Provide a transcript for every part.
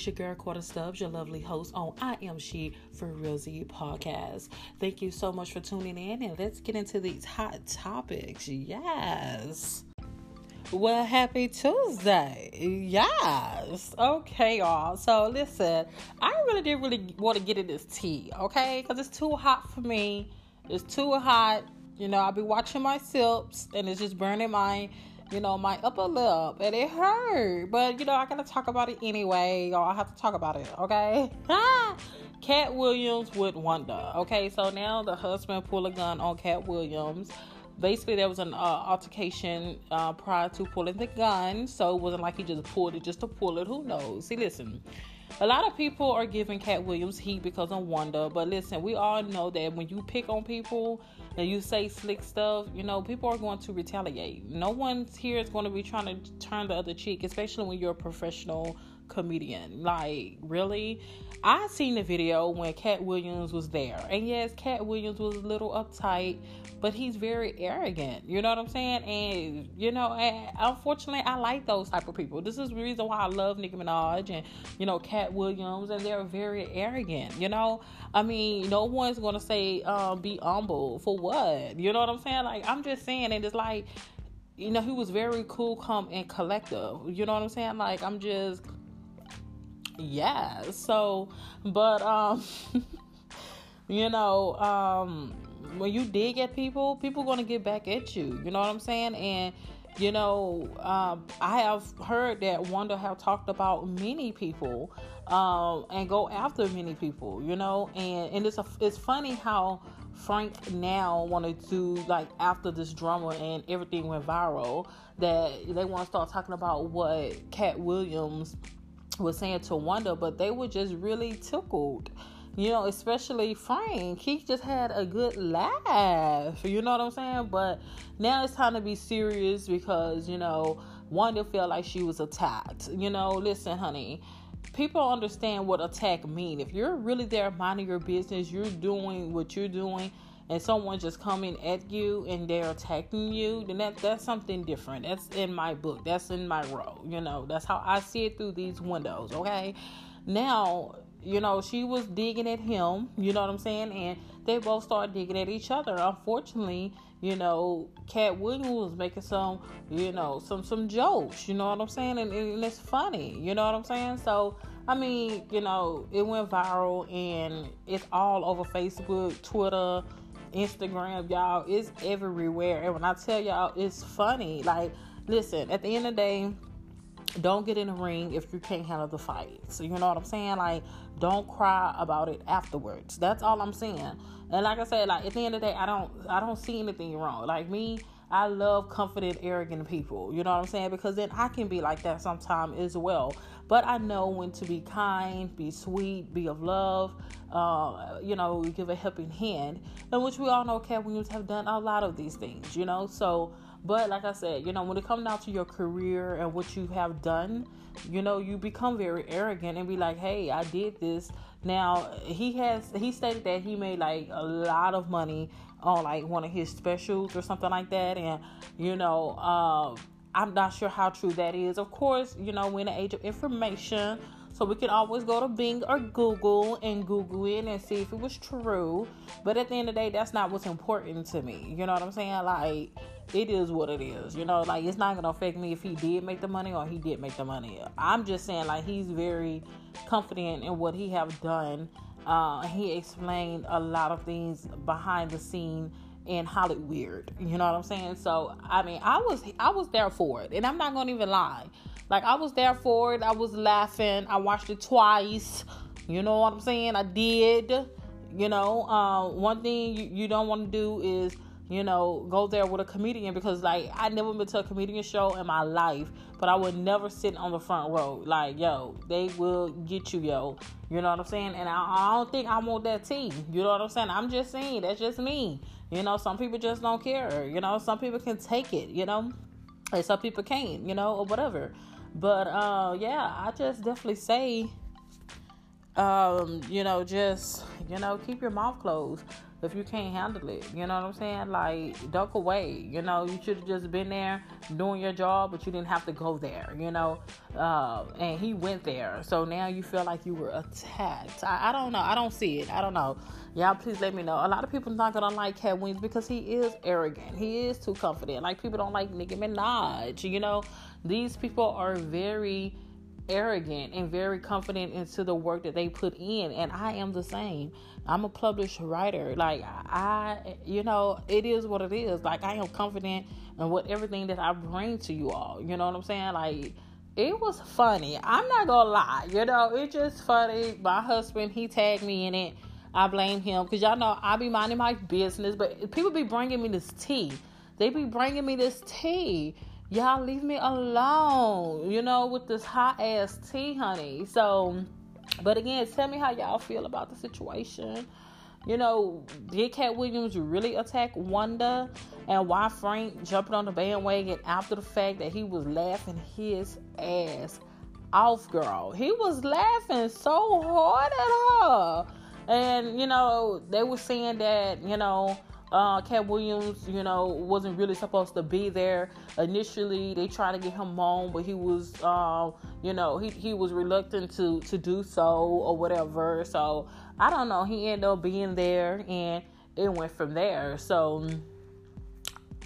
it's your girl Quarter Stubbs, your lovely host on I Am She for Real Z podcast. Thank you so much for tuning in, and let's get into these hot topics. Yes. Well, happy Tuesday. Yes. Okay, y'all. So, listen, I really didn't really want to get in this tea, okay? Because it's too hot for me. It's too hot. You know, I'll be watching my sips, and it's just burning my you know, my upper lip and it hurt. But, you know, I gotta talk about it anyway. Y'all, I have to talk about it, okay? Katt Williams with Wanda. Okay, so now the husband pulled a gun on Katt Williams. Basically, there was an uh, altercation uh, prior to pulling the gun, so it wasn't like he just pulled it just to pull it. Who knows? See, listen, a lot of people are giving Katt Williams heat because of Wanda, but listen, we all know that when you pick on people and you say slick stuff, you know, people are going to retaliate. No one here is going to be trying to turn the other cheek, especially when you're a professional comedian. Like, really? I seen the video when Katt Williams was there. And yes, Katt Williams was a little uptight, but he's very arrogant. You know what I'm saying? And you know, and unfortunately I like those type of people. This is the reason why I love Nicki Minaj and, you know, Katt Williams and they're very arrogant, you know? I mean, no one's gonna say um, be humble for what? You know what I'm saying? Like I'm just saying and it's like you know, he was very cool, calm, and collective. You know what I'm saying? Like, I'm just yeah so but um you know um when you dig at people people gonna get back at you you know what i'm saying? And you know um, i have heard that wanda have talked about many people um, and go after many people you know? And and it's a, it's funny how frank now wanted to like after this drama and everything went viral that they want to start talking about what katt williams was saying to Wanda, but they were just really tickled. You know, especially Frank. He just had a good laugh. You know what I'm saying? But now it's time to be serious because, you know, Wanda felt like she was attacked. You know, listen, honey people understand what attack mean. If you're really there minding your business, you're doing what you're doing, and someone just coming at you and they're attacking you, then that that's something different. That's in my book. That's in my role. You know, that's how I see it through these windows. Okay. Now, you know, she was digging at him, you know what I'm saying? And they both started digging at each other. Unfortunately, you know, Katt Williams was making some, you know, some some jokes, you know what I'm saying? And, and it's funny, you know what I'm saying? So I mean, you know, it went viral and it's all over Facebook, Twitter, Instagram, y'all. It's everywhere. And when I tell y'all, it's funny. Like, listen, at the end of the day, don't get in the ring if you can't handle the fight. So you know what I'm saying? Like, don't cry about it afterwards. That's all I'm saying. And like I said, like at the end of the day, I don't I don't see anything wrong. Like me, I love confident, arrogant people. You know what I'm saying? Because then I can be like that sometimes as well. But I know when to be kind, be sweet, be of love, uh, you know, give a helping hand. And which we all know Katt Williams have done a lot of these things, you know. So, but like I said, you know, when it comes down to your career and what you have done, you know, you become very arrogant and be like, hey, I did this. Now, he has, he stated that he made like a lot of money on like one of his specials or something like that. And, you know, uh, I'm not sure how true that is. Of course, you know, we're in the age of information. So we can always go to Bing or Google and Google it and see if it was true. But at the end of the day, that's not what's important to me. You know what I'm saying? Like, it is what it is. You know, like it's not gonna affect me if he did make the money or he did make the money. I'm just saying, like, he's very confident in what he have done uh, he explained a lot of things behind the scene in Hollywood. You know what I'm saying? So I mean, I was I was there for it, and I'm not gonna even lie. Like I was there for it. I was laughing. I watched it twice. You know what I'm saying? I did. You know, uh, one thing you, you don't want to do is you know, go there with a comedian because like I never been to a comedian show in my life, but I would never sit on the front row. Like, yo, they will get you, yo. You know what I'm saying? And I, I don't think I want that team. You know what I'm saying? I'm just saying that's just me. You know, some people just don't care. You know, some people can take it, you know. And some people can't, you know, or whatever. But uh yeah, I just definitely say um, you know, just you know, keep your mouth closed if you can't handle it. You know what I'm saying? Like, duck away. You know, you should have just been there doing your job, but you didn't have to go there, you know? Uh, and he went there. So now you feel like you were attacked. I, I, don't know. I don't see it. I don't know. Y'all, please let me know. A lot of people not gonna like Katt Williams because he is arrogant. He is too confident. Like, people don't like Nicki Minaj. You know, these people are very arrogant and very confident into the work that they put in and I am the same. I'm a published writer. Like I you know, it is what it is. Like I am confident in what everything that I bring to you all. You know what I'm saying? Like it was funny. I'm not gonna lie. You know, it's just funny. My husband, he tagged me in it. I blame him because y'all know I be minding my business, but people be bringing me this tea. They be bringing me this tea y'all leave me alone, you know, with this hot ass tea, honey. So, but again, tell me how y'all feel about the situation. You know, did Katt Williams really attack Wanda? And why Frank jumping on the bandwagon after the fact that he was laughing his ass off, girl? He was laughing so hard at her. And, you know, they were saying that, you know, uh, Katt Williams, you know, wasn't really supposed to be there. Initially, they tried to get him on, but he was, uh, you know, he, he was reluctant to to do so or whatever. So I don't know. He ended up being there, and it went from there. So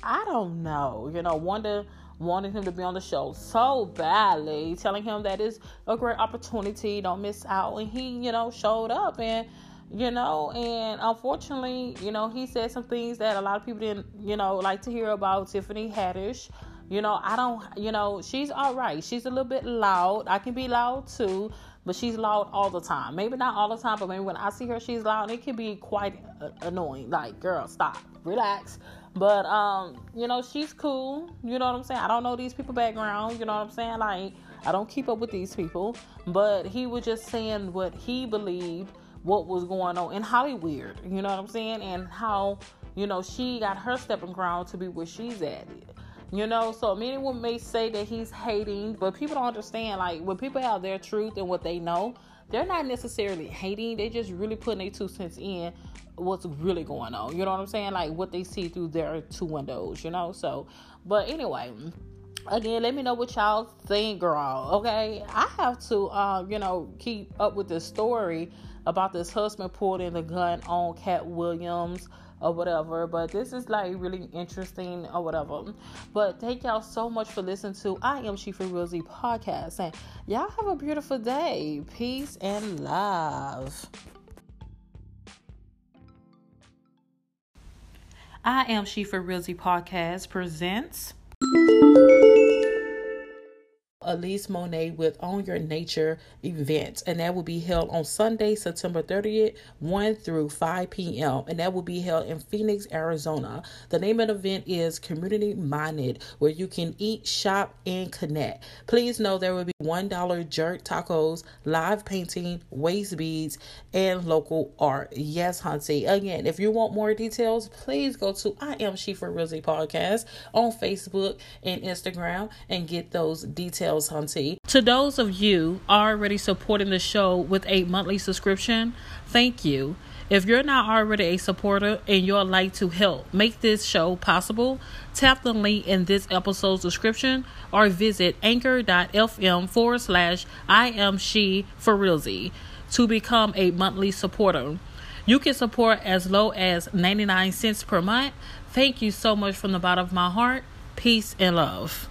I don't know. You know, Wanda wanted him to be on the show so badly, telling him that it's a great opportunity, don't miss out, and he, you know, showed up and you know and unfortunately you know he said some things that a lot of people didn't you know like to hear about tiffany haddish. You know i don't you know she's all right. She's a little bit loud. I can be loud too but she's loud all the time. Maybe not all the time but maybe when i see her she's loud. It can be quite annoying. Like girl stop. Relax. But um you know she's cool. You know what i'm saying? I don't know these people background. You know what i'm saying? Like i don't keep up with these people. But he was just saying what he believed what was going on in Hollywood. You know what I'm saying? And how, you know, she got her stepping ground to be where she's at. You know, so many women may say that he's hating, but people don't understand. Like when people have their truth and what they know, they're not necessarily hating. They just really putting their two cents in what's really going on. You know what I'm saying? Like what they see through their two windows. You know. So, but anyway, again, let me know what y'all think, girl. Okay, I have to, uh, you know, keep up with this story about this husband pulling the gun on Katt Williams or whatever. But this is like really interesting or whatever. But thank y'all so much for listening to I Am She for Rosie podcast. And y'all have a beautiful day. Peace and love. I Am She for Rosie podcast presents. Elise Monet with On Your Nature event, and that will be held on Sunday, September 30th, 1 through 5 p.m., and that will be held in Phoenix, Arizona. The name of the event is Community Minded, where you can eat, shop, and connect. Please know there will be $1 jerk tacos, live painting, waist beads, and local art. Yes, Hunty. Again, if you want more details, please go to I Am She for Rizzy podcast on Facebook and Instagram and get those details Hunty. To those of you already supporting the show with a monthly subscription, thank you. If you're not already a supporter and you'd like to help make this show possible, tap the link in this episode's description or visit anchor.fm forward slash I am she for realzy to become a monthly supporter. You can support as low as 99 cents per month. Thank you so much from the bottom of my heart. Peace and love.